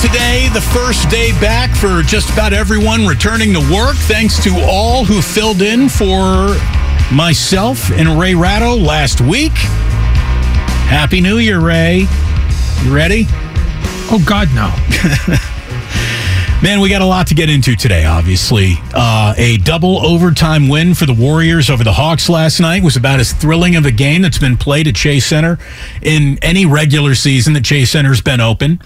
Today, the first day back for just about everyone returning to work. Thanks to all who filled in for myself and Ray Ratto last week. Happy New Year, Ray. You ready? Oh God, no. Man, we got a lot to get into today, obviously. Uh, a double overtime win for the Warriors over the Hawks last night was about as thrilling of a game that's been played at Chase Center in any regular season that Chase Center's been open.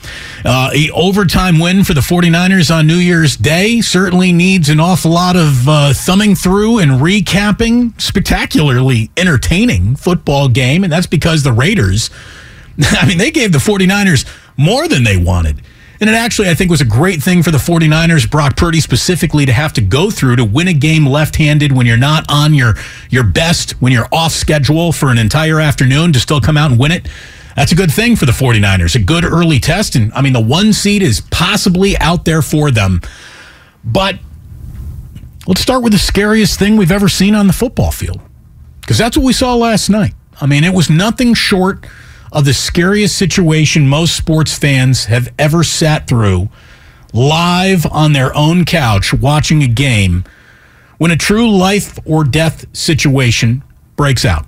Uh, a overtime win for the 49ers on New Year's Day certainly needs an awful lot of uh, thumbing through and recapping. Spectacularly entertaining football game, and that's because the Raiders, I mean, they gave the 49ers more than they wanted. And it actually, I think, was a great thing for the 49ers, Brock Purdy specifically, to have to go through to win a game left handed when you're not on your, your best, when you're off schedule for an entire afternoon to still come out and win it. That's a good thing for the 49ers. A good early test. And I mean, the one seed is possibly out there for them. But let's start with the scariest thing we've ever seen on the football field, because that's what we saw last night. I mean, it was nothing short of the scariest situation most sports fans have ever sat through live on their own couch watching a game when a true life or death situation breaks out.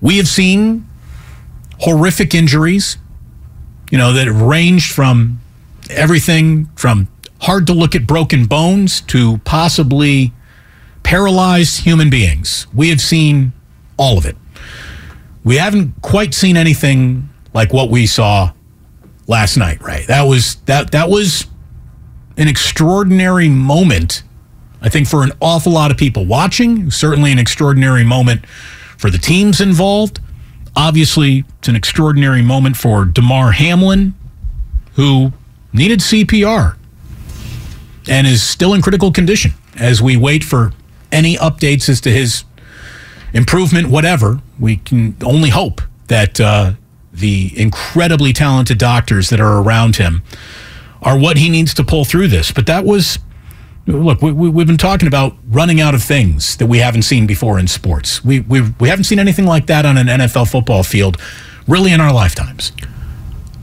We have seen horrific injuries, you know, that ranged from everything from hard to look at broken bones to possibly paralyzed human beings. We have seen all of it we haven't quite seen anything like what we saw last night, right? That was that that was an extraordinary moment, I think, for an awful lot of people watching. Certainly an extraordinary moment for the teams involved. Obviously, it's an extraordinary moment for Damar Hamlin, who needed CPR and is still in critical condition as we wait for any updates as to his improvement, whatever. We can only hope that uh, the incredibly talented doctors that are around him are what he needs to pull through this. But that was, look, we, we, we've been talking about running out of things that we haven't seen before in sports. We, we, we haven't seen anything like that on an NFL football field really in our lifetimes.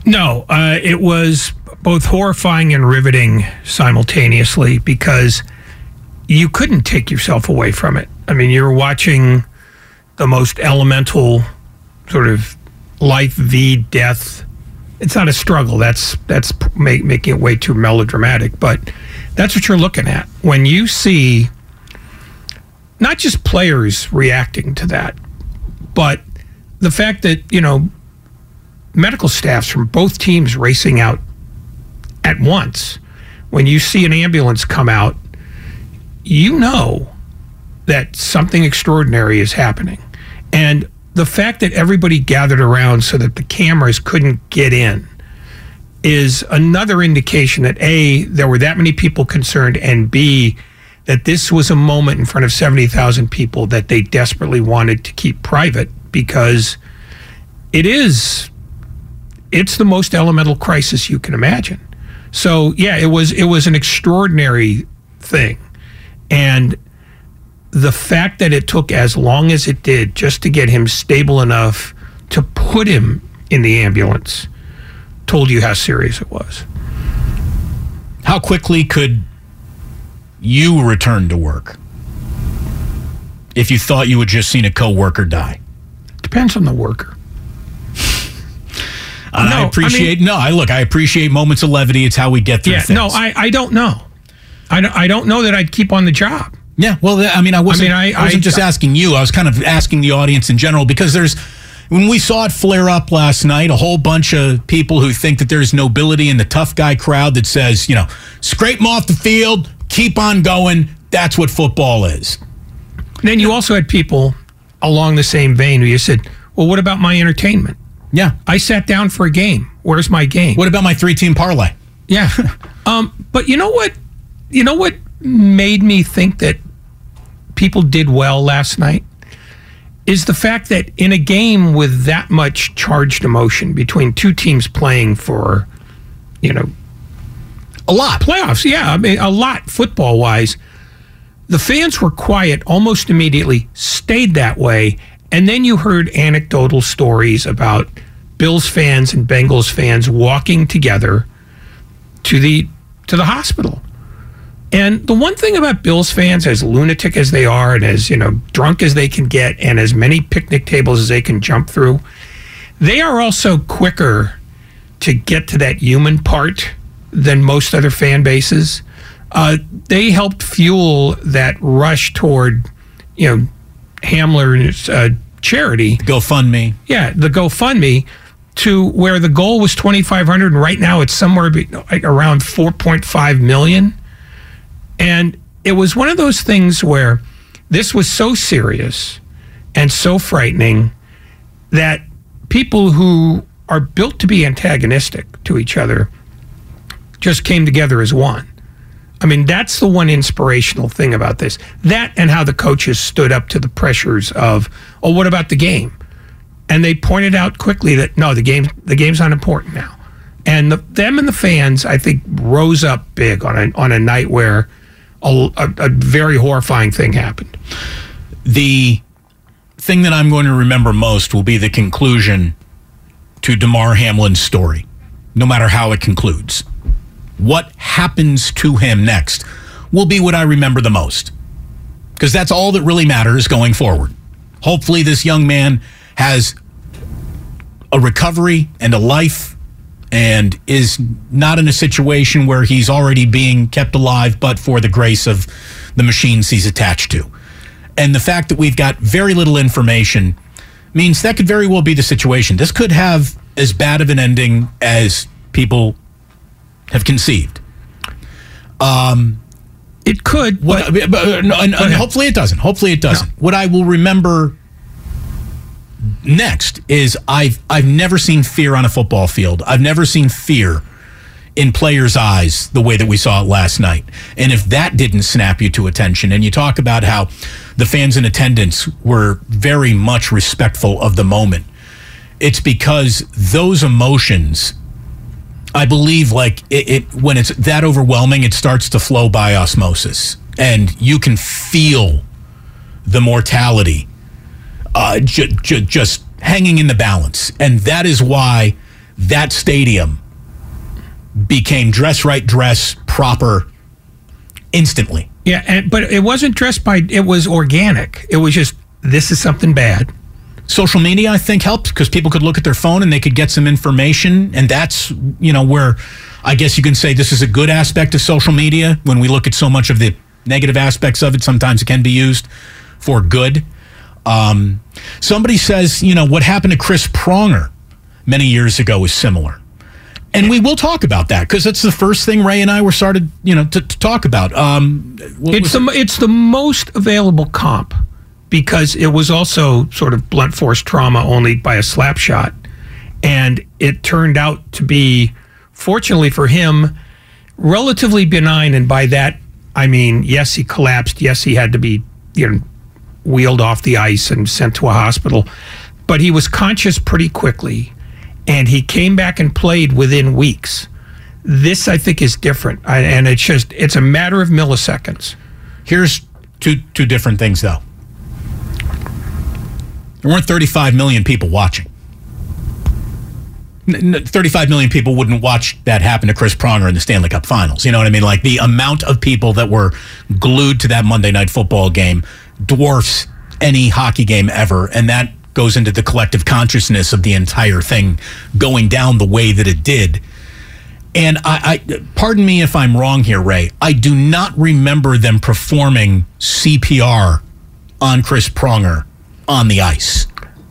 No, uh, it was both horrifying and riveting simultaneously because you couldn't take yourself away from it. I mean, you're watching the most elemental sort of life v death. It's not a struggle. That's that's make, making it way too melodramatic, but that's what you're looking at when you see not just players reacting to that, but the fact that you know medical staffs from both teams racing out at once. When you see an ambulance come out, you know that something extraordinary is happening. And the fact that everybody gathered around so that the cameras couldn't get in is another indication that A, there were that many people concerned, and B, that this was a moment in front of 70,000 people that they desperately wanted to keep private because it is it's the most elemental crisis you can imagine. So yeah, it was it was an extraordinary thing. And the fact that it took as long as it did just to get him stable enough to put him in the ambulance told you how serious it was. How quickly could you return to work if you thought you had just seen a coworker die? Depends on the worker. No, I I appreciate no. I look. I appreciate moments of levity. It's how we get through Yeah, things. no, I, I don't know. I don't, I don't know that I'd keep on the job. Yeah, well, I mean, I wasn't. I, I- wasn't I- just asking you. I was kind of asking the audience in general because there's when we saw it flare up last night, a whole bunch of people who think that there's nobility in the tough guy crowd that says, you know, scrape them off the field, keep on going. That's what football is. Then you also had people along the same vein who you said, well, what about my entertainment? Yeah. I sat down for a game. Where's my game? What about my three team parlay? Yeah. um, but you know what? You know what made me think that people did well last night is the fact that in a game with that much charged emotion between two teams playing for, you know, A lot. playoffs. Yeah, I mean a lot football wise. The fans were quiet almost immediately, stayed that way, and then you heard anecdotal stories about Bills fans and Bengals fans walking together to the to the hospital. And the one thing about Bills fans, as lunatic as they are, and as you know, drunk as they can get, and as many picnic tables as they can jump through, they are also quicker to get to that human part than most other fan bases. Uh, they helped fuel that rush toward, you know, Hamlin's uh, charity. GoFundMe. Yeah, the GoFundMe to where the goal was 2,500 and right now it's somewhere be, like around 4.5 million. And it was one of those things where this was so serious and so frightening that people who are built to be antagonistic to each other just came together as one. I mean, that's the one inspirational thing about this. That and how the coaches stood up to the pressures of, oh, what about the game? And they pointed out quickly that no, the game the game's not important now. And the, them and the fans, I think, rose up big on a on a night where a, a, a very horrifying thing happened. The thing that I'm going to remember most will be the conclusion to Damar Hamlin's story, no matter how it concludes. What happens to him next will be what I remember the most. Because that's all that really matters going forward. Hopefully, this young man has a recovery and a life and is not in a situation where he's already being kept alive, but for the grace of the machines he's attached to. And the fact that we've got very little information means that could very well be the situation. This could have as bad of an ending as people have conceived. Um, It could, What, but but- and, and hopefully it doesn't. Hopefully it doesn't. What I will remember next is I've I've never seen fear on a football field. I've never seen fear in players' eyes the way that we saw it last night. And if that didn't snap you to attention, and you talk about how the fans in attendance were very much respectful of the moment, it's because those emotions I believe like it, it when it's that overwhelming, it starts to flow by osmosis, and you can feel the mortality uh, ju- ju- just hanging in the balance, and that is why that stadium became dress right, dress proper instantly. yeah, and, but it wasn't dressed by. It was organic. It was just this is something bad. social media i think helped because people could look at their phone and they could get some information and that's you know where i guess you can say this is a good aspect of social media when we look at so much of the negative aspects of it sometimes it can be used for good um, somebody says you know what happened to chris pronger many years ago is similar and we will talk about that because it's the first thing ray and i were started you know to, to talk about um, It's the it's the most available comp because it was also sort of blunt force trauma only by a slap shot, and it turned out to be, fortunately for him, relatively benign. And by that I mean, yes, he collapsed. Yes, he had to be you know wheeled off the ice and sent to a hospital, but he was conscious pretty quickly, and he came back and played within weeks. This I think is different, I- and it's just it's a matter of milliseconds. Here's two two different things though. There weren't 35 million people watching. N- n- 35 million people wouldn't watch that happen to Chris Pronger in the Stanley Cup Finals. You know what I mean? Like the amount of people that were glued to that Monday night football game dwarfs any hockey game ever, and that goes into the collective consciousness of the entire thing going down the way that it did. And I, I pardon me if I'm wrong here, Ray. I do not remember them performing CPR on Chris Pronger on the ice.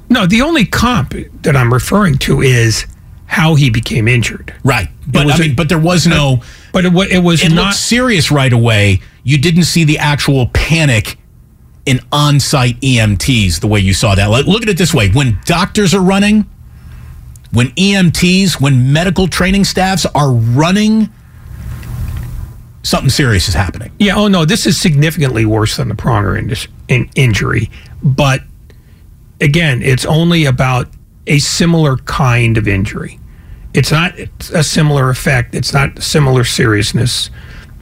No, the only comp that I'm referring to is how he became injured. Right. But I mean, a- but there was no But it, it was it not. looked serious right away. You didn't see the actual panic in on-site EMTs the way you saw that. Look at it this way: when doctors are running, when EMTs, when medical training staffs are running, something serious is happening. Yeah. Oh no, this is significantly worse than the Pronger in injury. But again, it's only about a similar kind of injury. It's not a similar effect. It's not similar seriousness.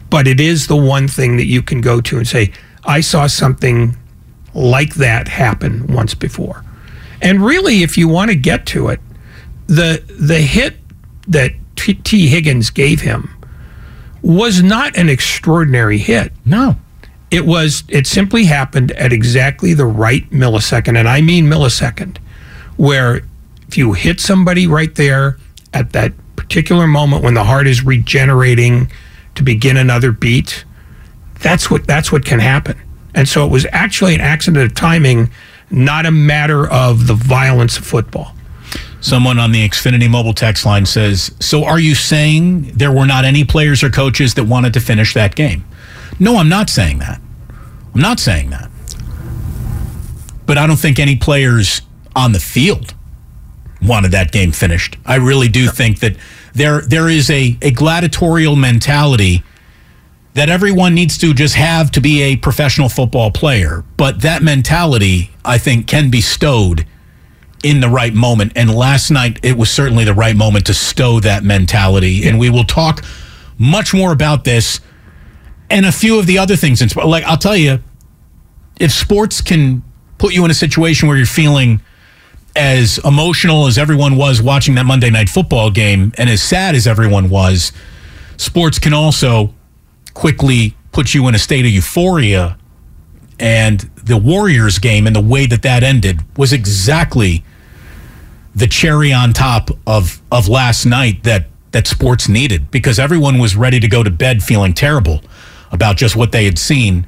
But it is the one thing that you can go to and say, I saw something like that happen once before. And really, if you want to get to it, the the hit that T, Tee Higgins gave him was not an extraordinary hit. No, It was it simply happened at exactly the right millisecond, and I mean millisecond, where if you hit somebody right there at that particular moment when the heart is regenerating to begin another beat, that's what that's what can happen. And so it was actually an accident of timing, not a matter of the violence of football. Someone on the Xfinity mobile text line says, So are you saying there were not any players or coaches that wanted to finish that game? No, I'm not saying that. I'm not saying that. But I don't think any players on the field wanted that game finished. I really do think that there there is a, a gladiatorial mentality that everyone needs to just have to be a professional football player. But that mentality, I think, can be stowed in the right moment. And last night, it was certainly the right moment to stow that mentality. And we will talk much more about this and a few of the other things. In, like, I'll tell you, if sports can put you in a situation where you're feeling as emotional as everyone was watching that Monday night football game and as sad as everyone was, sports can also quickly put you in a state of euphoria. And the Warriors game and the way that that ended was exactly the cherry on top of of last night that that sports needed because everyone was ready to go to bed feeling terrible about just what they had seen.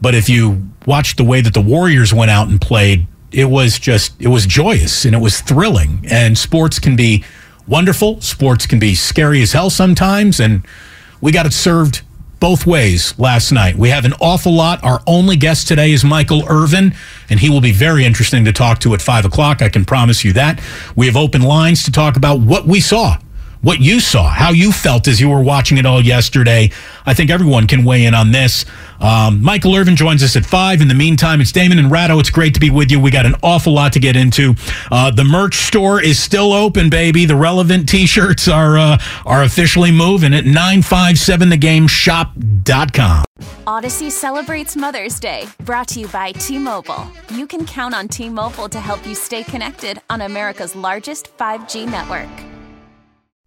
But if you watched the way that the Warriors went out and played, it was just it was joyous and it was thrilling. And sports can be wonderful. Sports can be scary as hell sometimes, and we got it served both ways last night. We have an awful lot. Our only guest today is Michael Irvin, and he will be very interesting to talk to at five o'clock. I can promise you that. We have open lines to talk about what we saw, what you saw, how you felt as you were watching it all yesterday. I think everyone can weigh in on this. Um, Michael Irvin joins us at five. In the meantime, it's Damon and Ratto. It's great to be with you. We got an awful lot to get into. Uh, the merch store is still open, baby. The relevant T-shirts are uh, are officially moving at 957thegameshop.com. Odyssey celebrates Mother's Day, brought to you by T Mobile. You can count on T Mobile to help you stay connected on America's largest 5G network.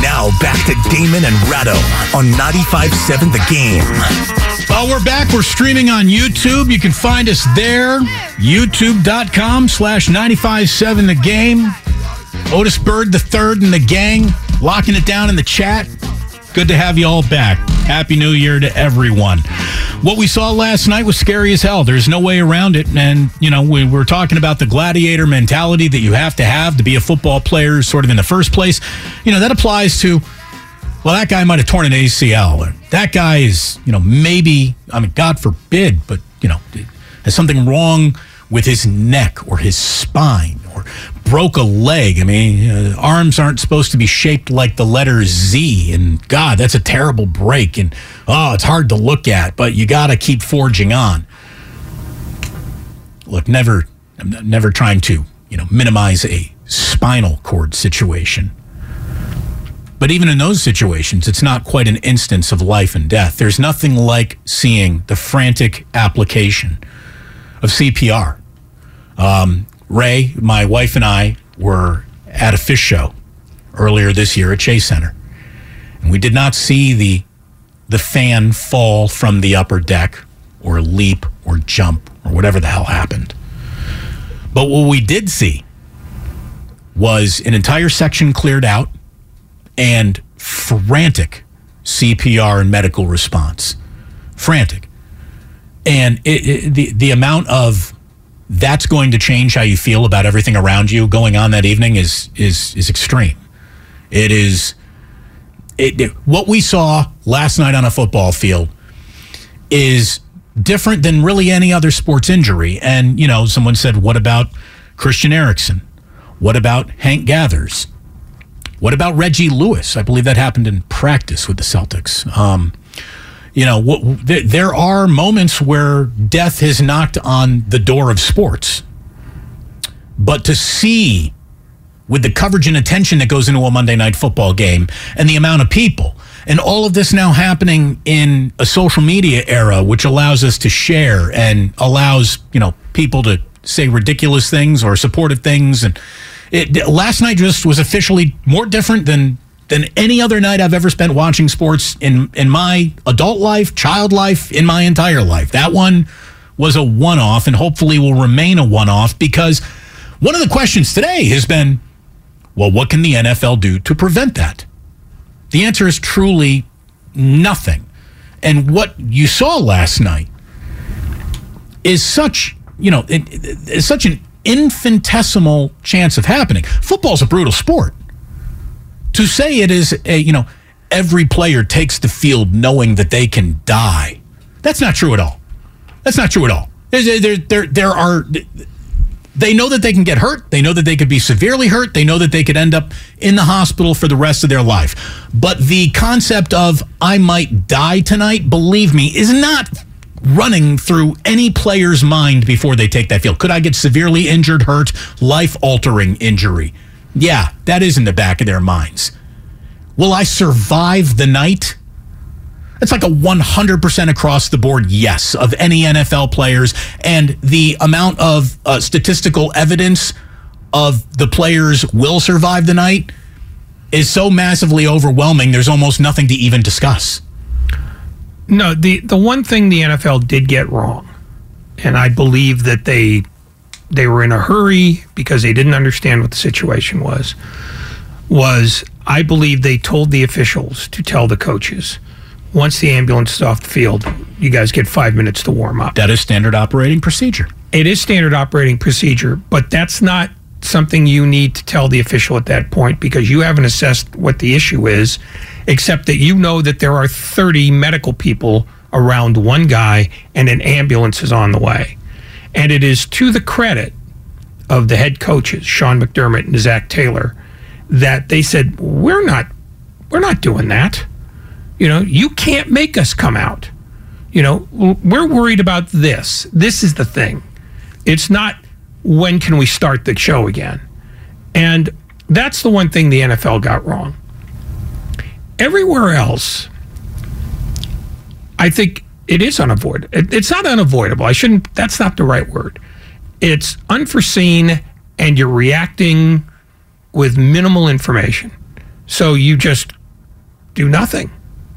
Now back to Damon and Ratto on 95.7 The Game. Well, we're back. We're streaming on YouTube. You can find us there, youtube.com slash 957 the game. Otis Bird the third and the gang locking it down in the chat. Good to have you all back. Happy New Year to everyone. What we saw last night was scary as hell. There's no way around it. And, you know, we were talking about the gladiator mentality that you have to have to be a football player, sort of in the first place. You know, that applies to well, that guy might have torn an ACL, or that guy is, you know, maybe, I mean, God forbid, but, you know, has something wrong with his neck or his spine or broke a leg. I mean, uh, arms aren't supposed to be shaped like the letter Z. And God, that's a terrible break. And oh, it's hard to look at, but you got to keep forging on. Look, never, I'm never trying to, you know, minimize a spinal cord situation. But even in those situations, it's not quite an instance of life and death. There's nothing like seeing the frantic application of CPR. Um, Ray, my wife, and I were at a Phish show earlier this year at Chase Center, and we did not see the the fan fall from the upper deck or leap or jump or whatever the hell happened. But what we did see was an entire section cleared out and frantic CPR and medical response. Frantic. And it, it, the, the amount of that's going to change how you feel about everything around you going on that evening is is is extreme. It is it, it, what we saw last night on a football field is different than really any other sports injury. And you know, someone said, "What about Christian Eriksen? What about Hank Gathers? What about Reggie Lewis? I believe that happened in practice with the Celtics. Um, you know, what, there, there are moments where death has knocked on the door of sports. But to see with the coverage and attention that goes into a Monday night football game and the amount of people and all of this now happening in a social media era which allows us to share and allows you know people to say ridiculous things or supportive things and it, last night just was officially more different than than any other night I've ever spent watching sports in in my adult life, child life, in my entire life. That one was a one off and hopefully will remain a one off because one of the questions today has been well, what can the NFL do to prevent that? The answer is truly nothing. And what you saw last night is such, you know, it, it, it's such an infinitesimal chance of happening. Football's a brutal sport. To say it is a, you know, every player takes the field knowing that they can die. That's not true at all. That's not true at all. There, there, there, there are they know that they can get hurt. They know that they could be severely hurt. They know that they could end up in the hospital for the rest of their life. But the concept of I might die tonight, believe me, is not running through any player's mind before they take that field. Could I get severely injured, hurt, life altering injury? Yeah, that is in the back of their minds. Will I survive the night? It's like a 100% across the board yes of any NFL players. And the amount of uh, statistical evidence of the players will survive the night is so massively overwhelming, there's almost nothing to even discuss. No, the, the one thing the NFL did get wrong, and I believe that they they were in a hurry because they didn't understand what the situation was, was I believe they told the officials to tell the coaches once the ambulance is off the field, you guys get five minutes to warm up. That is standard operating procedure. It is standard operating procedure, but that's not something you need to tell the official at that point because you haven't assessed what the issue is, except that you know that there are 30 medical people around one guy and an ambulance is on the way. And it is to the credit of the head coaches, Sean McDermott and Zac Taylor, that they said, We're not we're not doing that. You know, you can't make us come out. You know, we're worried about this. This is the thing. It's not when can we start the show again. And that's the one thing the NFL got wrong. Everywhere else, I think it is unavoidable. It's not unavoidable. I shouldn't, that's not the right word. It's unforeseen and you're reacting with minimal information. So you just do nothing.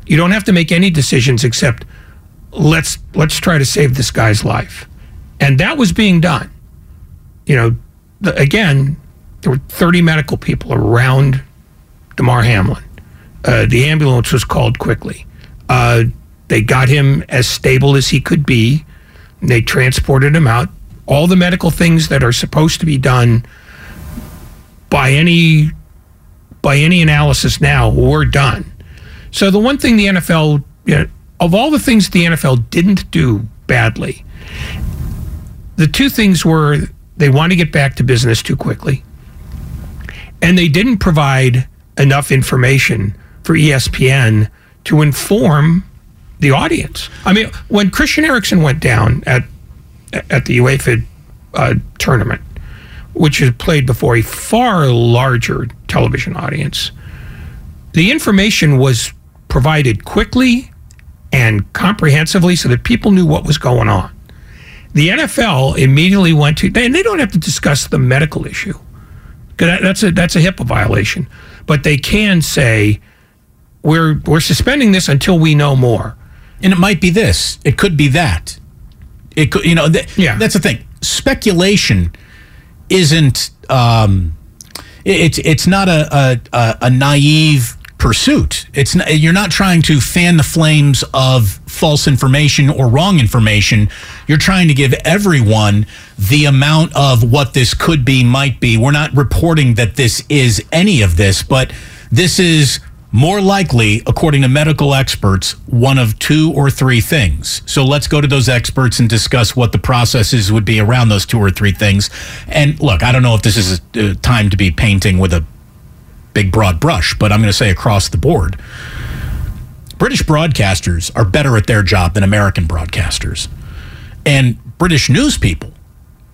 You don't have to make any decisions except let's let's try to save this guy's life. And that was being done. You know, the, again, there were 30 medical people around Damar Hamlin. Uh, the ambulance was called quickly. Uh, they got him as stable as he could be. They transported him out. All the medical things that are supposed to be done by any by any analysis now were done. So the one thing the NFL, you know, of all the things the NFL didn't do badly, the two things were they want to get back to business too quickly, and they didn't provide enough information for ESPN to inform the audience. I mean, when Christian Eriksen went down at at the UEFA uh, tournament, which is played before a far larger television audience, the information was provided quickly and comprehensively so that people knew what was going on. The NFL immediately went to, and they don't have to discuss the medical issue. That's a that's a HIPAA violation, but they can say we're we're suspending this until we know more. And it might be this. It could be that. It could, you know, th- Yeah. that's the thing. Speculation isn't. Um, it- it's it's not a, a a a naive pursuit. It's not, you're not trying to fan the flames of false information or wrong information. You're trying to give everyone the amount of what this could be, might be. We're not reporting that this is any of this, but this is more likely, according to medical experts, one of two or three things. So let's go to those experts and discuss what the processes would be around those two or three things. And look, I don't know if this is a, a time to be painting with a big broad brush, but I'm going to say across the board. British broadcasters are better at their job than American broadcasters. And British news people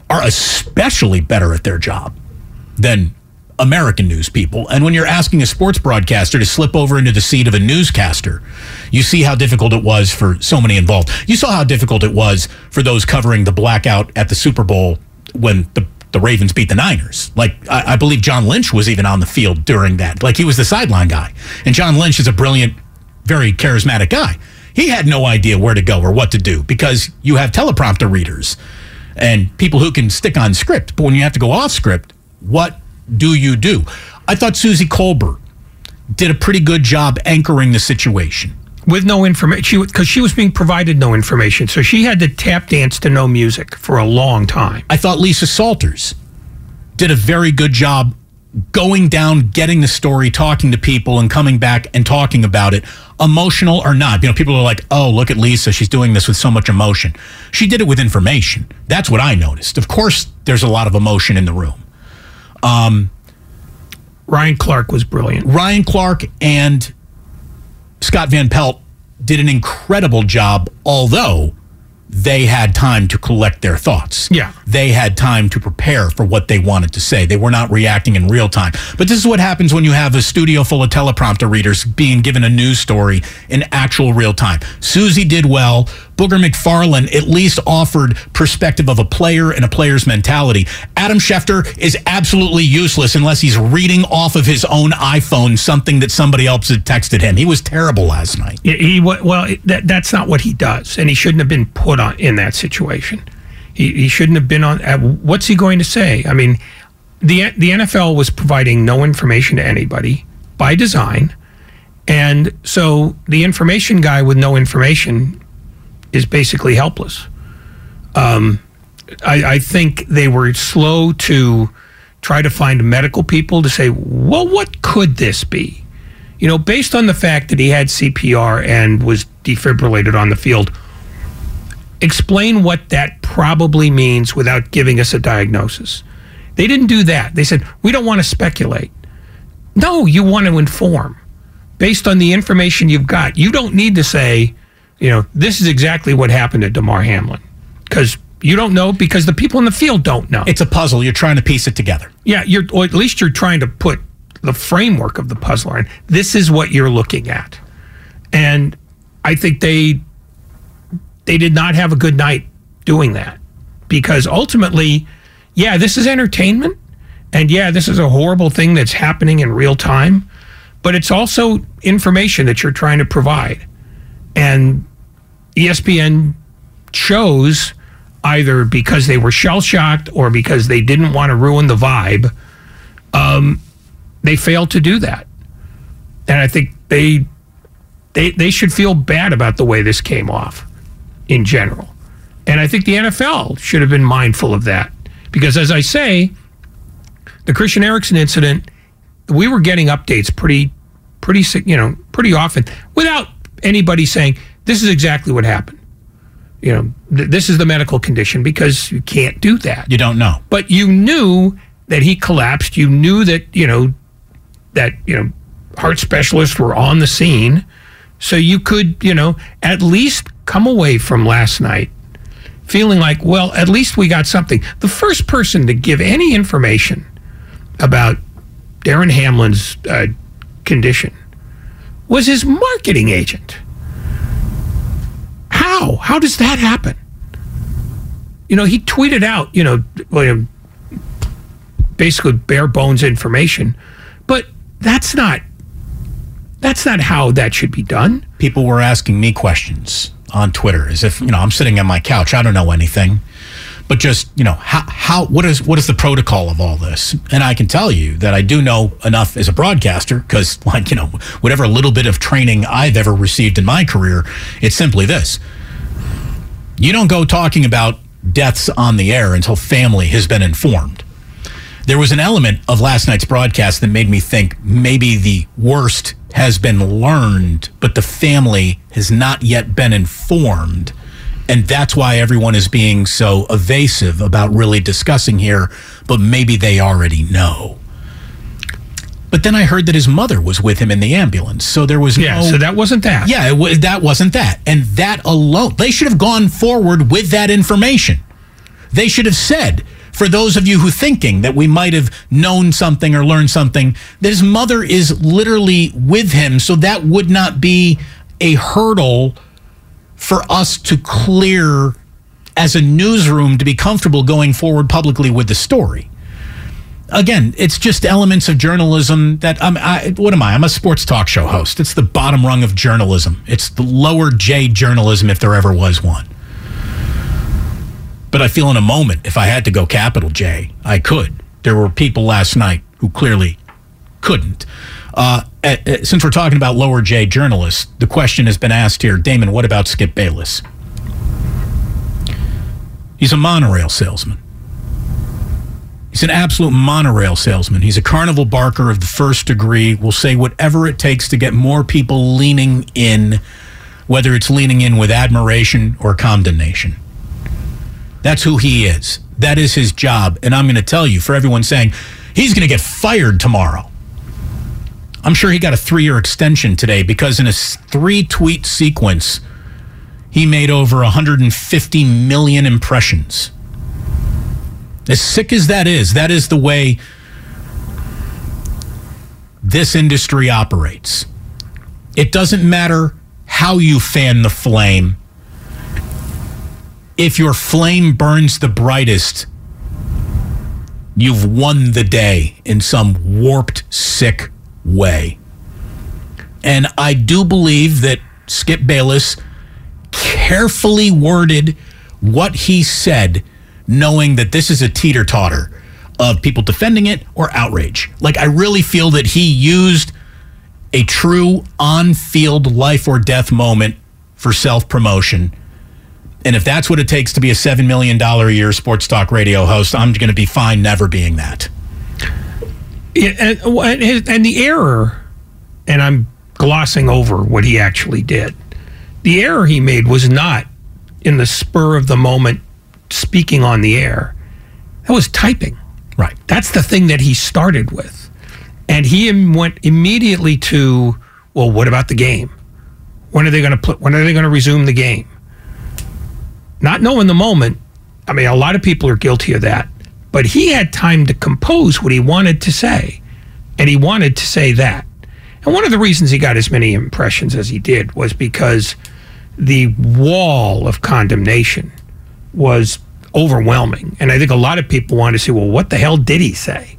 are especially better at their job than American news people. And when you're asking a sports broadcaster to slip over into the seat of a newscaster, you see how difficult it was for so many involved. You saw how difficult it was for those covering the blackout at the Super Bowl when the the Ravens beat the Niners. Like I, I believe John Lynch was even on the field during that. Like he was the sideline guy. And John Lynch is a brilliant, very charismatic guy. He had no idea where to go or what to do because you have teleprompter readers and people who can stick on script. But when you have to go off script, what do you do? I thought Suzy Kolber did a pretty good job anchoring the situation. with no information because she was being provided no information so she had to tap dance to no music for a long time I thought Lisa Salters did a very good job going down, getting the story, talking to people, and coming back and talking about it, emotional or not. You know, people are like, oh, look at Lisa. She's doing this with so much emotion. She did it with information. That's what I noticed. Of course, there's a lot of emotion in the room. Um, ryan clark was brilliant Ryan Clark and Scott Van Pelt did an incredible job, although they had time to collect their thoughts. Yeah. They had time to prepare for what they wanted to say. They were not reacting in real time. But this is what happens when you have a studio full of teleprompter readers being given a news story in actual real time. Suzy did well. Booger McFarland at least offered perspective of a player and a player's mentality. Adam Schefter is absolutely useless unless he's reading off of his own iPhone something that somebody else had texted him. He was terrible last night. he, well that, that's not what he does and he shouldn't have been put on in that situation he, he shouldn't have been on what's he going to say i mean the the NFL was providing no information to anybody by design and so the information guy with no information is basically helpless Um, I, I think they were slow to try to find medical people to say, well, what could this be? You know, based on the fact that he had CPR and was defibrillated on the field, explain what that probably means without giving us a diagnosis. They didn't do that. They said, we don't want to speculate. No, you want to inform based on the information you've got. You don't need to say, you know, this is exactly what happened to Damar Hamlin because you don't know because the people in the field don't know. It's a puzzle. You're trying to piece it together. Yeah, you're or at least you're trying to put the framework of the puzzle in. This is what you're looking at. And I think they they did not have a good night doing that. Because ultimately, yeah, this is entertainment and yeah, this is a horrible thing that's happening in real time, but it's also information that you're trying to provide. And ESPN chose either because they were shell shocked or because they didn't want to ruin the vibe. Um, they failed to do that, and I think they they they should feel bad about the way this came off in general. And I think the NFL should have been mindful of that because, as I say, the Christian Eriksen incident, we were getting updates pretty, pretty, you know, pretty often without anybody saying this is exactly what happened. You know, th- this is the medical condition because you can't do that. You don't know. But you knew that he collapsed. You knew that, you know, that, you know, heart specialists were on the scene. So you could, you know, at least come away from last night feeling like, well, at least we got something. The first person to give any information about Darren Hamlin's uh, condition was his marketing agent. How? How does that happen? You know, he tweeted out, you know, William, basically bare bones information, but that's not that's not how that should be done. People were asking me questions on Twitter as if, you know, I'm sitting on my couch, I don't know anything. But just, you know, how, how what is what is the protocol of all this? And I can tell you that I do know enough as a broadcaster because like, you know, whatever little bit of training I've ever received in my career, it's simply this. You don't go talking about deaths on the air until family has been informed. There was an element of last night's broadcast that made me think maybe the worst has been learned, but the family has not yet been informed. And that's why everyone is being so evasive about really discussing here, but maybe they already know. But then I heard that his mother was with him in the ambulance. So there was yeah, no, so that wasn't that. Yeah, w- that wasn't that. And that alone, they should have gone forward with that information. They should have said, for those of you who thinking that we might have known something or learned something, that his mother is literally with him. So that would not be a hurdle for us to clear as a newsroom to be comfortable going forward publicly with the story. Again, it's just elements of journalism that I'm. I, what am I? I'm a sports talk show host. It's the bottom rung of journalism. It's the lower J journalism if there ever was one. But I feel in a moment, if I had to go capital J, I could. There were people last night who clearly couldn't. Uh, since we're talking about lower J journalists, the question has been asked here Damon, what about Skip Bayless? He's a monorail salesman. He's an absolute monorail salesman. He's a carnival barker of the first degree, will say whatever it takes to get more people leaning in, whether it's leaning in with admiration or condemnation. That's who he is. That is his job. And I'm going to tell you, for everyone saying he's going to get fired tomorrow, I'm sure he got a three year extension today because in a three tweet sequence, he made over 150 million impressions. As sick as that is, that is the way this industry operates. It doesn't matter how you fan the flame if your flame burns the brightest, you've won the day in some warped, sick way. And I do believe that Skip Bayless carefully worded what he said, knowing that this is a teeter totter of people defending it or outrage. Like, I really feel that he used a true on field life or death moment for self promotion and if that's what it takes to be a $7 million a year sports talk radio host, I'm going to be fine never being that. And, and the error, and I'm glossing over what he actually did. The error he made was not in the spur of the moment speaking on the air. That was typing. Right. That's the thing that he started with. And he went immediately to, well, what about the game? When are they going to put when are they going to resume the game? not knowing the moment. I mean, a lot of people are guilty of that. But he had time to compose what he wanted to say. And he wanted to say that. And one of the reasons he got as many impressions as he did was because the wall of condemnation was overwhelming. And I think a lot of people wanted to say, well, what the hell did he say?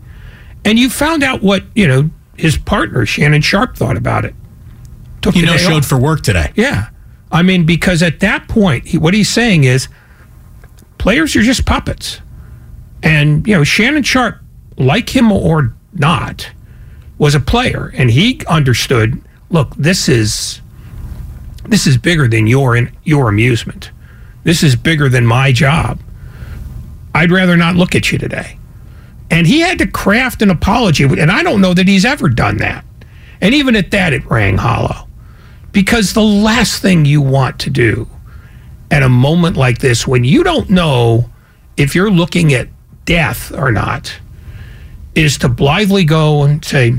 And you found out what, you know, his partner, Shannon Sharpe, thought about it. Took you know, showed off. for work today. Yeah. I mean, because at that point, he, what he's saying is players are just puppets. And, you know, Shannon Sharpe, like him or not, was a player. And he understood look, this is. This is bigger than your your amusement. This is bigger than my job. I'd rather not look at you today. And he had to craft an apology, and I don't know that he's ever done that. And even at that, it rang hollow. Because the last thing you want to do at a moment like this, when you don't know if you're looking at death or not, is to blithely go and say,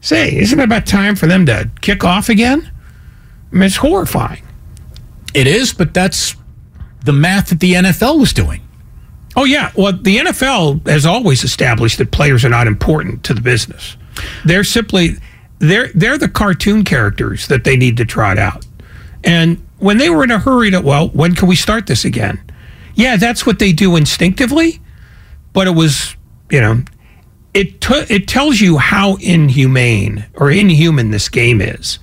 "Say, isn't it about time for them to kick off again?" I mean, it's horrifying. It is, but that's the math that the NFL was doing. Oh yeah, well the NFL has always established that players are not important to the business. They're simply they're they're the cartoon characters that they need to trot out. And when they were in a hurry to well, when can we start this again? Yeah, that's what they do instinctively, but it was, you know, it t- it tells you how inhumane or inhuman this game is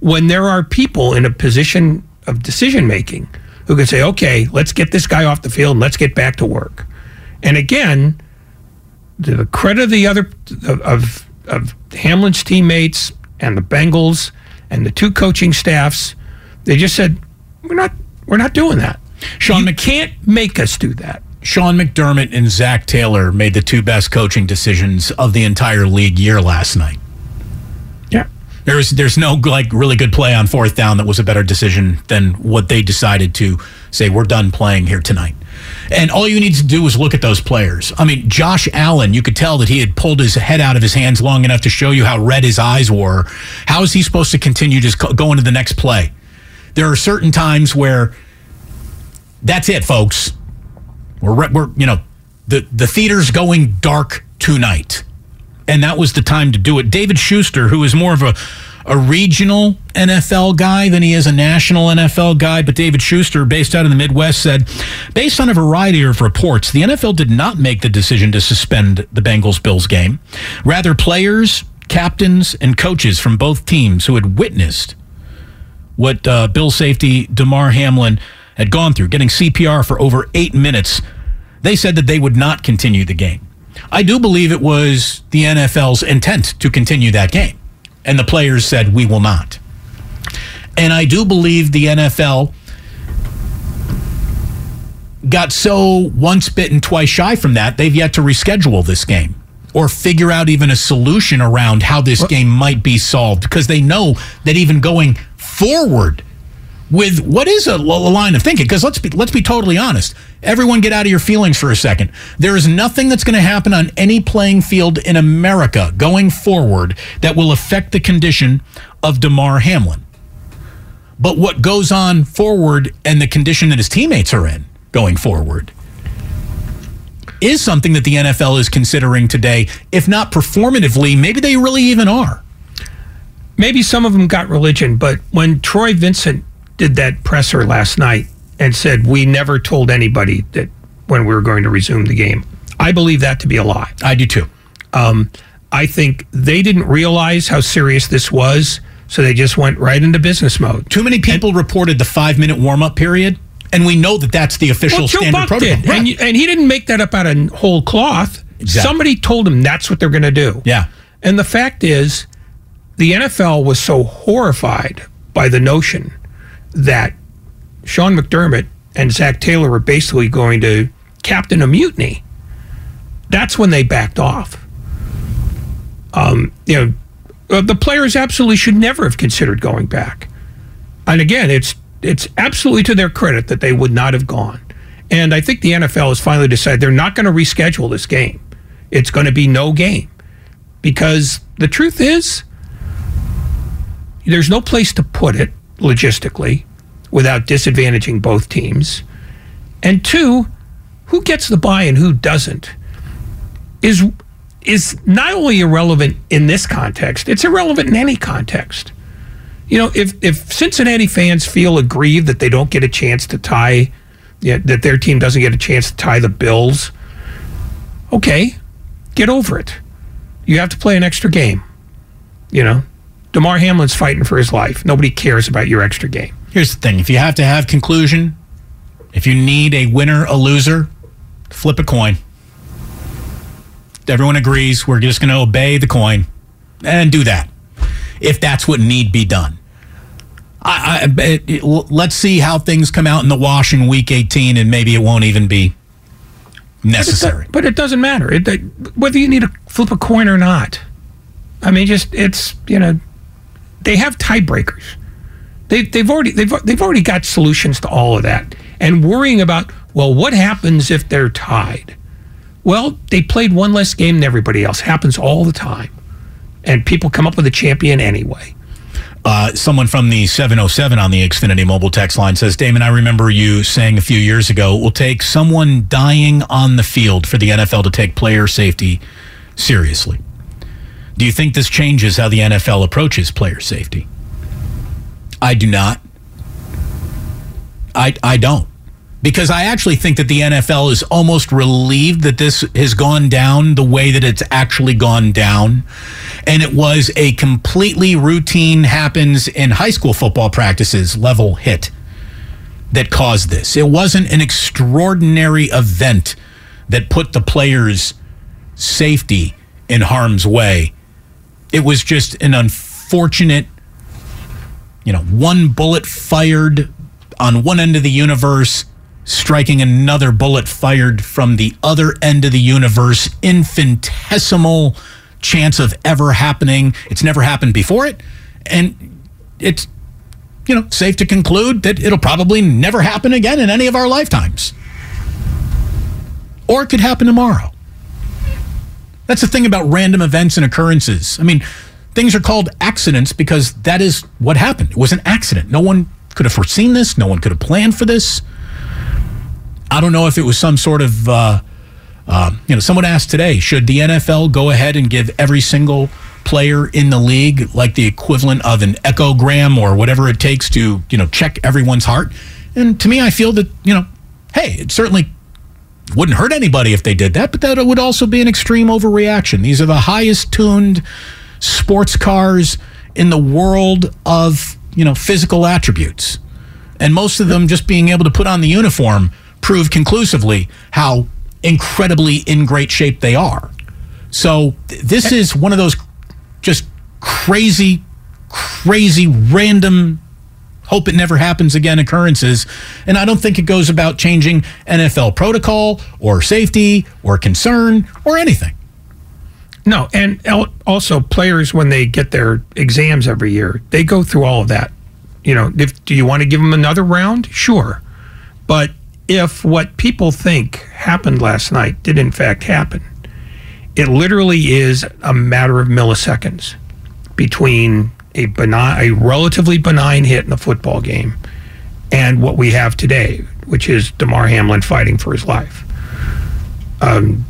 when there are people in a position of decision making who could say, okay, let's get this guy off the field and let's get back to work. And again, to the credit of the other of, of, Hamlin's teammates and the Bengals and the two coaching staffs, they just said, we're not we're not doing that. Sean you Mc- can't make us do that. Sean McDermott and Zac Taylor made the two best coaching decisions of the entire league year last night. There's there's no like really good play on fourth down that was a better decision than what they decided to say we're done playing here tonight. And all you need to do is look at those players. I mean, Josh Allen, you could tell that he had pulled his head out of his hands long enough to show you how red his eyes were. How is he supposed to continue just go- go into the next play? There are certain times where that's it, folks. We're we're you know the the theater's going dark tonight and that was the time to do it. David Schuster, who is more of a a regional NFL guy than he is a national NFL guy, but David Schuster, based out of the Midwest, said, based on a variety of reports, the NFL did not make the decision to suspend the Bengals Bills game. Rather, players, captains, and coaches from both teams who had witnessed what uh, Bill safety Damar Hamlin had gone through, getting CPR for over eight minutes, they said that they would not continue the game. I do believe it was the NFL's intent to continue that game. And the players said, we will not. And I do believe the NFL got so once bitten, twice shy from that, they've yet to reschedule this game or figure out even a solution around how this game might be solved because they know that even going forward with what is a, line of thinking because let's be let's be totally honest everyone get out of your feelings for a second there is nothing that's going to happen on any playing field in america going forward that will affect the condition of damar hamlin but what goes on forward and the condition that his teammates are in going forward is something that the NFL is considering today. If not performatively, maybe they really even are. Maybe some of them got religion, but when Troy Vincent did that presser last night and said, We never told anybody that when we were going to resume the game, I believe that to be a lie. I do too. Um, I think they didn't realize how serious this was, so they just went right into business mode. Too many people reported the five minute warm up period, and we know that that's the official Well, standard Buck protocol. did, Right. and, you- and he didn't make that up out of whole cloth. Exactly. Somebody told him that's what they're going to do. Yeah. And the fact is, the NFL was so horrified by the notion that Sean McDermott and Zac Taylor were basically going to captain a mutiny. That's when they backed off. Um, you know, uh, the players absolutely should never have considered going back. And again, it's it's absolutely to their credit that they would not have gone. And I think the NFL has finally decided they're not going to reschedule this game. It's going to be no game because the truth is there's no place to put it logistically without disadvantaging both teams. And two, who gets the buy and who doesn't is is not only irrelevant in this context, it's irrelevant in any context. You know, if if Cincinnati fans feel aggrieved that they don't get a chance to tie, yeah, that their team doesn't get a chance to tie the Bills, okay, get over it. You have to play an extra game. You know, Damar Hamlin's fighting for his life. Nobody cares about your extra game. Here's the thing if you have to have conclusion, if you need a winner, a loser, flip a coin. Everyone agrees we're just going to obey the coin and do that if that's what need be done. I, I, it, it- let's see how things come out in the wash in week 18, and maybe it won't even be necessary. But it doesn't matter. It, it- whether you need to flip a coin or not. I mean, just it's you know, they have tiebreakers. They, they've already they've they've already got solutions to all of that. And worrying about well, what happens if they're tied? Well, they played one less game than everybody else. Happens all the time. And people come up with a champion anyway. Uh, someone from the 707 on the Xfinity mobile text line says, Damon, I remember you saying a few years ago, it will take someone dying on the field for the NFL to take player safety seriously. Do you think this changes how the NFL approaches player safety? I do not. I, I don't. Because I actually think that the NFL is almost relieved that this has gone down the way that it's actually gone down. And it was a completely routine, happens in high school football practices level hit that caused this. It wasn't an extraordinary event that put the players' safety in harm's way. It was just an unfortunate, you know, one bullet fired on one end of the universe, striking another bullet fired from the other end of the universe, infinitesimal chance of ever happening. It's never happened before it. And it's, you know, safe to conclude that it'll probably never happen again in any of our lifetimes. Or it could happen tomorrow. That's the thing about random events and occurrences. I mean, things are called accidents because that is what happened. It was an accident. No one could have foreseen this. No one could have planned for this. I don't know if it was some sort of, uh, uh, you know, someone asked today, should the NFL go ahead and give every single player in the league like the equivalent of an echogram or whatever it takes to, you know, check everyone's heart? And to me, I feel that, you know, hey, it certainly wouldn't hurt anybody if they did that, but that would also be an extreme overreaction. These are the highest tuned sports cars in the world of, you know, physical attributes. And most of them just being able to put on the uniform prove conclusively how incredibly in great shape they are. So this is one of those just crazy, crazy, random, hope it never happens again occurrences. And I don't think it goes about changing NFL protocol or safety or concern or anything. No, and also players when they get their exams every year, they go through all of that. You know, if do you want to give them another round? Sure. But if what people think happened last night did in fact happen, it literally is a matter of milliseconds between a benign, a relatively benign hit in a football game and what we have today, which is Damar Hamlin fighting for his life. Um,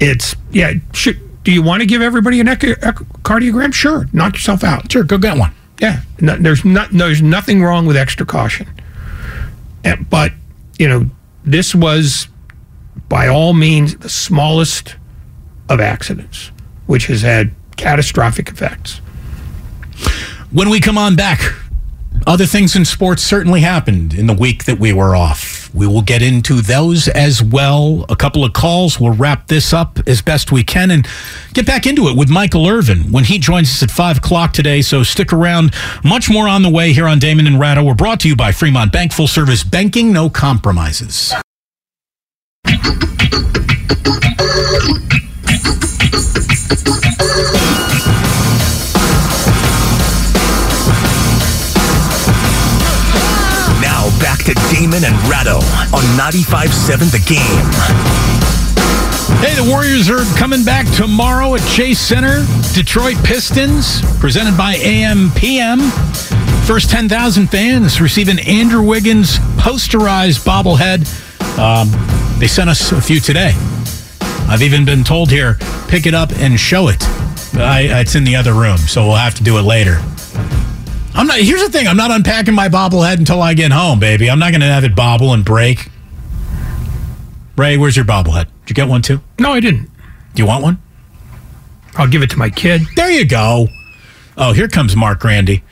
it's yeah. Should, do you want to give everybody an echo, echocardiogram? Sure. Knock yourself out. Sure, go get one. Yeah. No, there's not. No, there's nothing wrong with extra caution. And, but you know, this was by all means the smallest of accidents, which has had catastrophic effects. When we come on back, other things in sports certainly happened in the week that we were off. We will get into those as well. A couple of calls. We'll wrap this up as best we can and get back into it with Michael Irvin when he joins us at 5 o'clock today. So stick around. Much more on the way here on Damon and Ratto. We're brought to you by Fremont Bank Full Service Banking, no compromises. And Ratto on 95.7 The Game. Hey, the Warriors are coming back tomorrow at Chase Center. Detroit Pistons, presented by AMPM. First 10,000 fans receive an Andrew Wiggins posterized bobblehead. Um, they sent us a few today. I've even been told here, pick it up and show it. I, it's in the other room, so we'll have to do it later. I'm not. Here's the thing: I'm not unpacking my bobblehead until I get home, baby. I'm not going to have it bobble and break. Ray, where's your bobblehead? Did you get one too? No, I didn't. Do you want one? I'll give it to my kid. There you go. Oh, here comes Mark Grandy,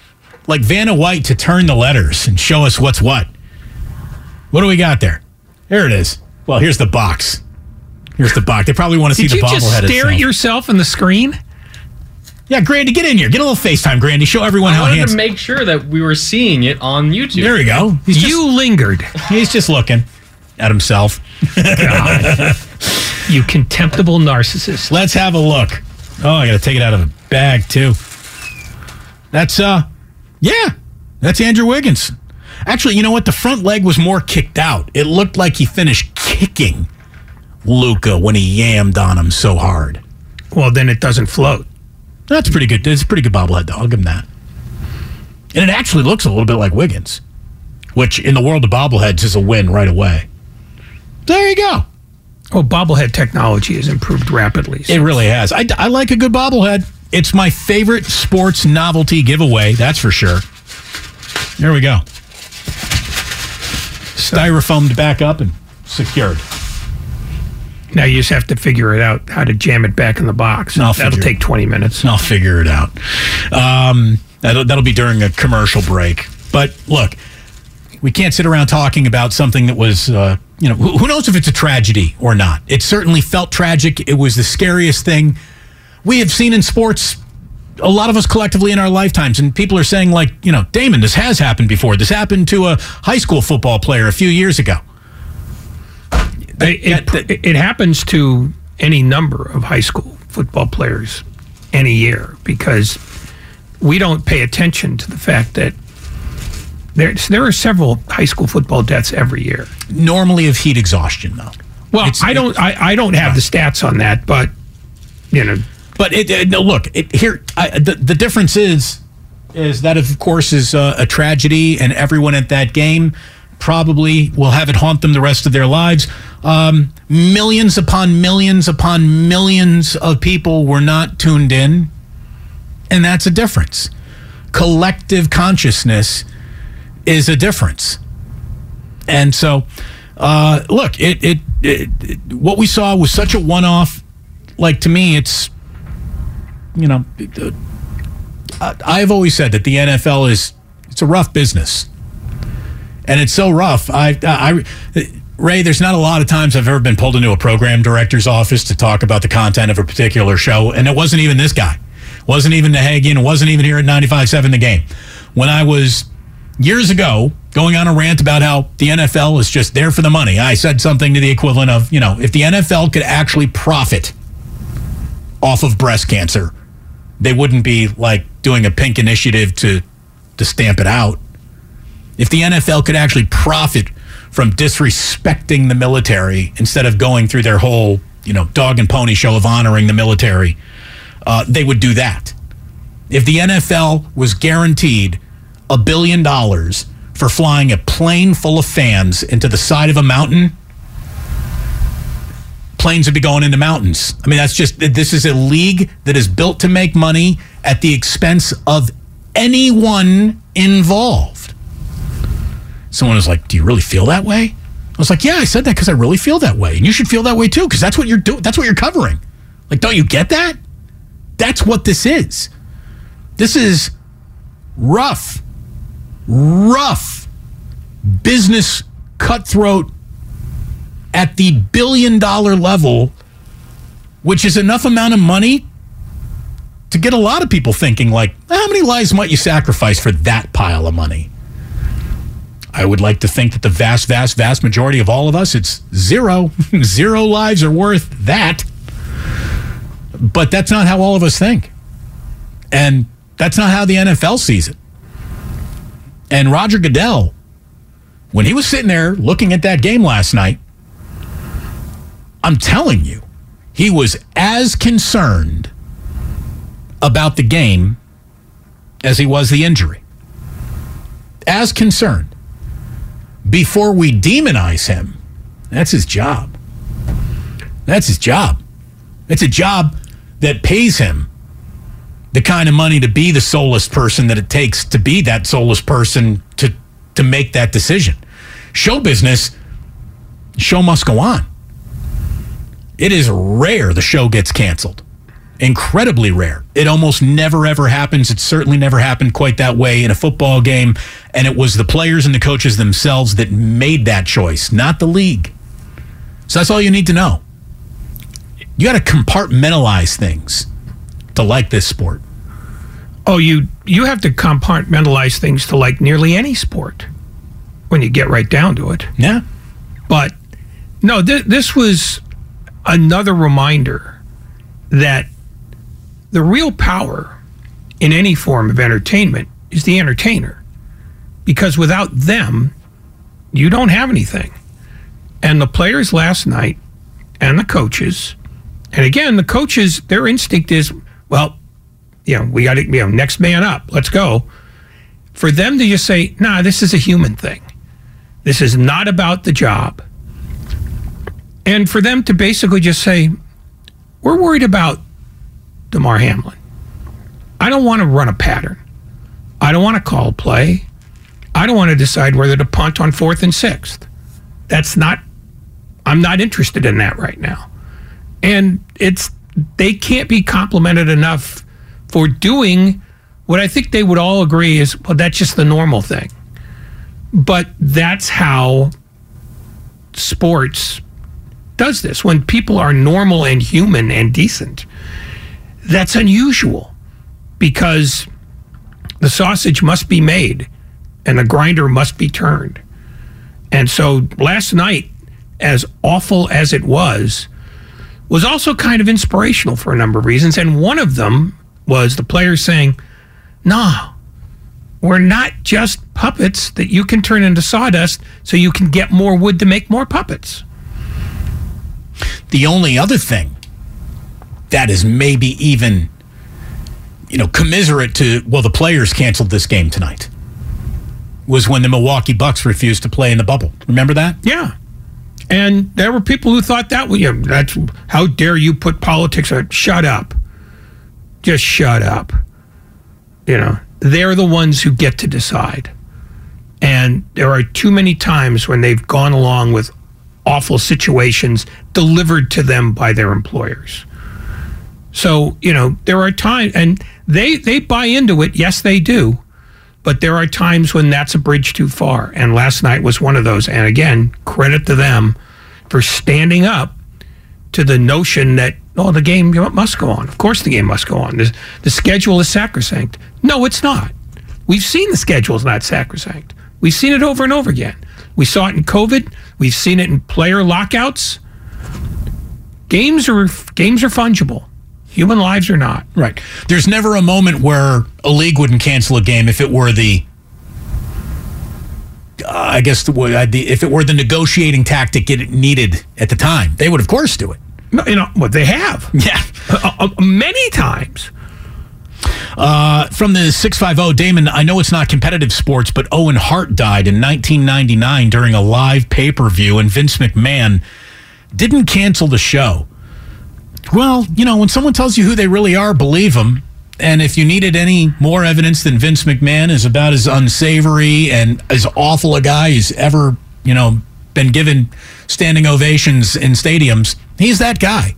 like Vanna White to turn the letters and show us what's what. What do we got there? Here it is. Well, here's the box. Here's the box. They probably want to see Did the you just stare itself. at yourself in the screen? Yeah, Grandy, get in here. Get a little FaceTime, Grandy. Show everyone I how wanted handsome. to make sure that we were seeing it on YouTube. there we go. He's just, you lingered, he's just looking at himself. God. you contemptible narcissist. Let's have a look. Oh, I got to take it out of the bag too. That's uh, yeah, that's Andrew Wiggins. Actually, you know what? The front leg was more kicked out. It looked like he finished kicking Luka when he yammed on him so hard. Well, then it doesn't float. That's pretty good. It's a pretty good bobblehead, though. I'll give him that. And it actually looks a little bit like Wiggins, which in the world of bobbleheads is a win right away. There you go. Well, bobblehead technology has improved rapidly. so- It really has. I, I like a good bobblehead. It's my favorite sports novelty giveaway, that's for sure. There we go. Styrofoamed back up and secured. Now you just have to figure it out how to jam it back in the box. I'll That'll figure take 20 minutes. I'll figure it out. Um, that'll, that'll be during a commercial break. But look, we can't sit around talking about something that was, uh, you know, who, who knows if it's a tragedy or not. It certainly felt tragic. It was the scariest thing we have seen in sports. A lot of us collectively in our lifetimes, and people are saying, like, you know, Damon, this has happened before. This happened to a high school football player a few years ago. It, it, it happens to any number of high school football players any year because we don't pay attention to the fact that there, there are several high school football deaths every year. Normally of heat exhaustion, though. Well, It's- I don't, I, I don't have the stats on that, but you know, But it, it- no, look, it, here I, the the difference is is that of course is uh, a tragedy, and everyone at that game probably will have it haunt them the rest of their lives. Um, millions upon millions upon millions of people were not tuned in, and that's a difference. Collective consciousness is a difference, and so uh, look, it, it, it, it what we saw was such a one-off. Like to me, it's you know, I've always said that the NFL is it's a rough business, and it's so rough. I, I, Ray, there's not a lot of times I've ever been pulled into a program director's office to talk about the content of a particular show, and it wasn't even this guy, wasn't even the Hagen, it wasn't even here at 95.7 The Game. When I was years ago going on a rant about how the NFL is just there for the money, I said something to the equivalent of, you know, if the NFL could actually profit off of breast cancer, they wouldn't be like doing a pink initiative to to stamp it out. If the NFL could actually profit from disrespecting the military instead of going through their whole, you know, dog and pony show of honoring the military, uh, they would do that. If the NFL was guaranteed a billion dollars for flying a plane full of fans into the side of a mountain, planes would be going into mountains. I mean, that's just, this is a league that is built to make money at the expense of anyone involved. Someone was like, Do you really feel that way? I was like, Yeah, I said that because I really feel that way. And you should feel that way too, because that's what you're doing. That's what you're covering. Like, don't you get that? That's what this is. This is rough, rough business cutthroat at the billion dollar level, which is enough amount of money to get a lot of people thinking like, how many lives might you sacrifice for that pile of money? I would like to think that the vast, vast, vast majority of all of us, it's zero. zero lives are worth that. But that's not how all of us think. And that's not how the NFL sees it. And Roger Goodell, when he was sitting there looking at that game last night, I'm telling you, he was as concerned about the game as he was the injury. As concerned. Before we demonize him, that's his job. That's his job. It's a job that pays him the kind of money to be the soulless person that it takes to be that soulless person to to make that decision. Show business, show must go on. It is rare the show gets canceled. Incredibly rare. It almost never ever happens. It certainly never happened quite that way in a football game. And it was the players and the coaches themselves that made that choice, not the league. So that's all you need to know. You got to compartmentalize things to like this sport. Oh, you you have to compartmentalize things to like nearly any sport when you get right down to it. Yeah. But no, th- this was another reminder that the real power in any form of entertainment is the entertainer. Because without them, you don't have anything. And the players last night and the coaches, and again, the coaches, their instinct is, well, you know, we got to, you know, next man up, let's go. For them to just say, nah, this is a human thing. This is not about the job. And for them to basically just say, we're worried about Damar Hamlin. I don't want to run a pattern. I don't want to call a play. I don't want to decide whether to punt on fourth and sixth. That's not, I'm not interested in that right now. And it's, they can't be complimented enough for doing what I think they would all agree is, well, that's just the normal thing. But that's how sports does this. When people are normal and human and decent, that's unusual because the sausage must be made and the grinder must be turned. And so last night, as awful as it was, was also kind of inspirational for a number of reasons. And one of them was the players saying, nah, we're not just puppets that you can turn into sawdust so you can get more wood to make more puppets. The only other thing that is maybe even, you know, commiserate to, well, the players canceled this game tonight was when the Milwaukee Bucks refused to play in the bubble. Remember that? Yeah. And there were people who thought that, you that's how dare you put politics on? Shut up. Just shut up. You know, they're the ones who get to decide. And there are too many times when they've gone along with awful situations delivered to them by their employers. So, you know, there are times and they they buy into it, yes they do. But there are times when that's a bridge too far. And last night was one of those. And again, credit to them for standing up to the notion that oh, the game must go on. Of course, the game must go on. The, the schedule is sacrosanct. No, it's not. We've seen the schedule is not sacrosanct. We've seen it over and over again. We saw it in COVID. We've seen it in player lockouts. Games are games are fungible. Human lives are not. Right. There's never a moment where a league wouldn't cancel a game if it were the uh, I guess the, if it were the negotiating tactic it needed at the time, they would of course do it. No, You know what they have? Yeah, uh, uh, many times. Uh, from the 650, Damon, I know it's not competitive sports, but Owen Hart died in 1999 during a live pay per view, and Vince McMahon didn't cancel the show. Well, you know, when someone tells you who they really are, believe them. And if you needed any more evidence than Vince McMahon is about as unsavory and as awful a guy as ever, you know, been given standing ovations in stadiums, he's that guy.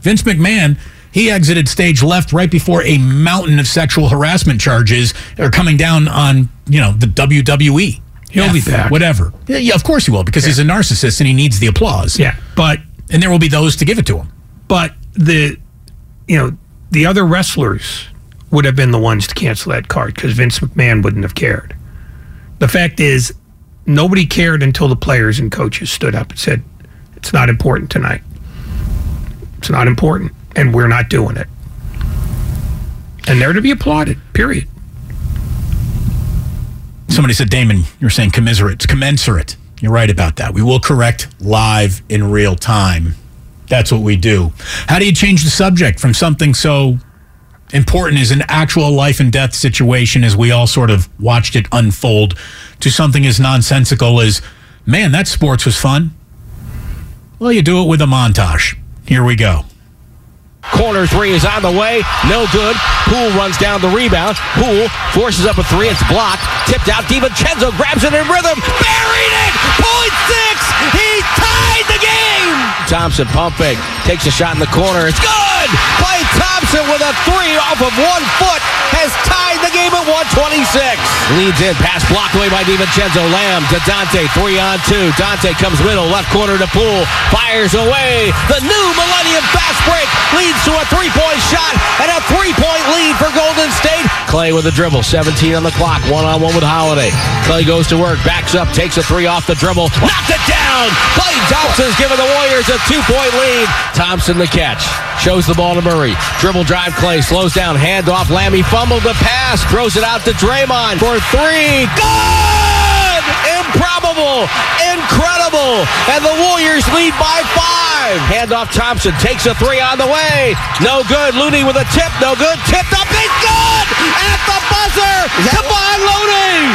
Vince McMahon, he exited stage left right before a mountain of sexual harassment charges are coming down on, you know, the WWE. He'll be back. Whatever. Yeah, yeah, of course he will, because yeah. he's a narcissist and he needs the applause. Yeah. But and there will be those to give it to him. But the you know, the other wrestlers would have been the ones to cancel that card because Vince McMahon wouldn't have cared. The fact is, nobody cared until the players and coaches stood up and said, it's not important tonight. It's not important, and we're not doing it. And they're to be applauded, period. Somebody said, Damon, you're saying commiserate. It's commensurate. You're right about that. We will correct live in real time. That's what we do. How do you change the subject from something so important as an actual life and death situation as we all sort of watched it unfold to something as nonsensical as, man, that sports was fun? Well, you do it with a montage. Here we go. Corner three is on the way. No good. Poole runs down the rebound. Poole forces up a three. It's blocked. Tipped out. DiVincenzo grabs it in rhythm. Buried it. Point six. He tied the. Thompson pump fake. Takes a shot in the corner. It's good. Klay Thompson with a three off of one foot has tied the game at 126. Leads in. Pass blocked away by DiVincenzo. Lamb to Donte. Three on two. Donte comes middle. Left corner to Poole. Fires away. The new Millennium fast break leads to a three-point shot Klay with a dribble. 17 on the clock. One-on-one with Holiday. Klay goes to work. Backs up. Takes a three off the dribble. Knocked it down. Klay Thompson's giving the Warriors a two-point lead. Thompson the catch. Shows the ball to Murray. Dribble drive Klay Slows down. Hand off. Lammy fumbled the pass. Throws it out to Draymond for three. Good! Improbable. Incredible. And the Warriors lead by five. Handoff Thompson takes a three on the way. No good. Looney with a tip. No good. Tipped up. At the buzzer. Kevon Looney.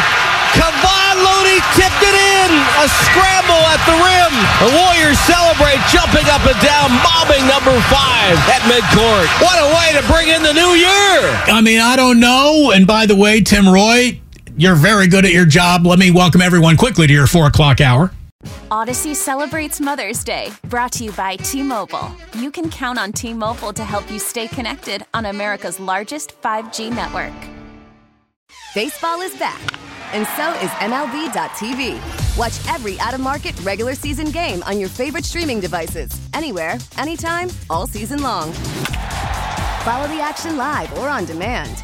Kevon Looney tipped it in. A scramble at the rim. The Warriors celebrate jumping up and down, mobbing number five at midcourt. What a way to bring in the new year. I mean, I don't know. And by the way, Tim Roye, you're very good at your job. Let me welcome everyone quickly to your four o'clock hour. Odyssey celebrates Mother's Day, brought to you by T Mobile. You can count on T Mobile to help you stay connected on America's largest 5G network. Baseball is back, and so is MLB.tv. Watch every out of market regular season game on your favorite streaming devices, anywhere, anytime, all season long. Follow the action live or on demand.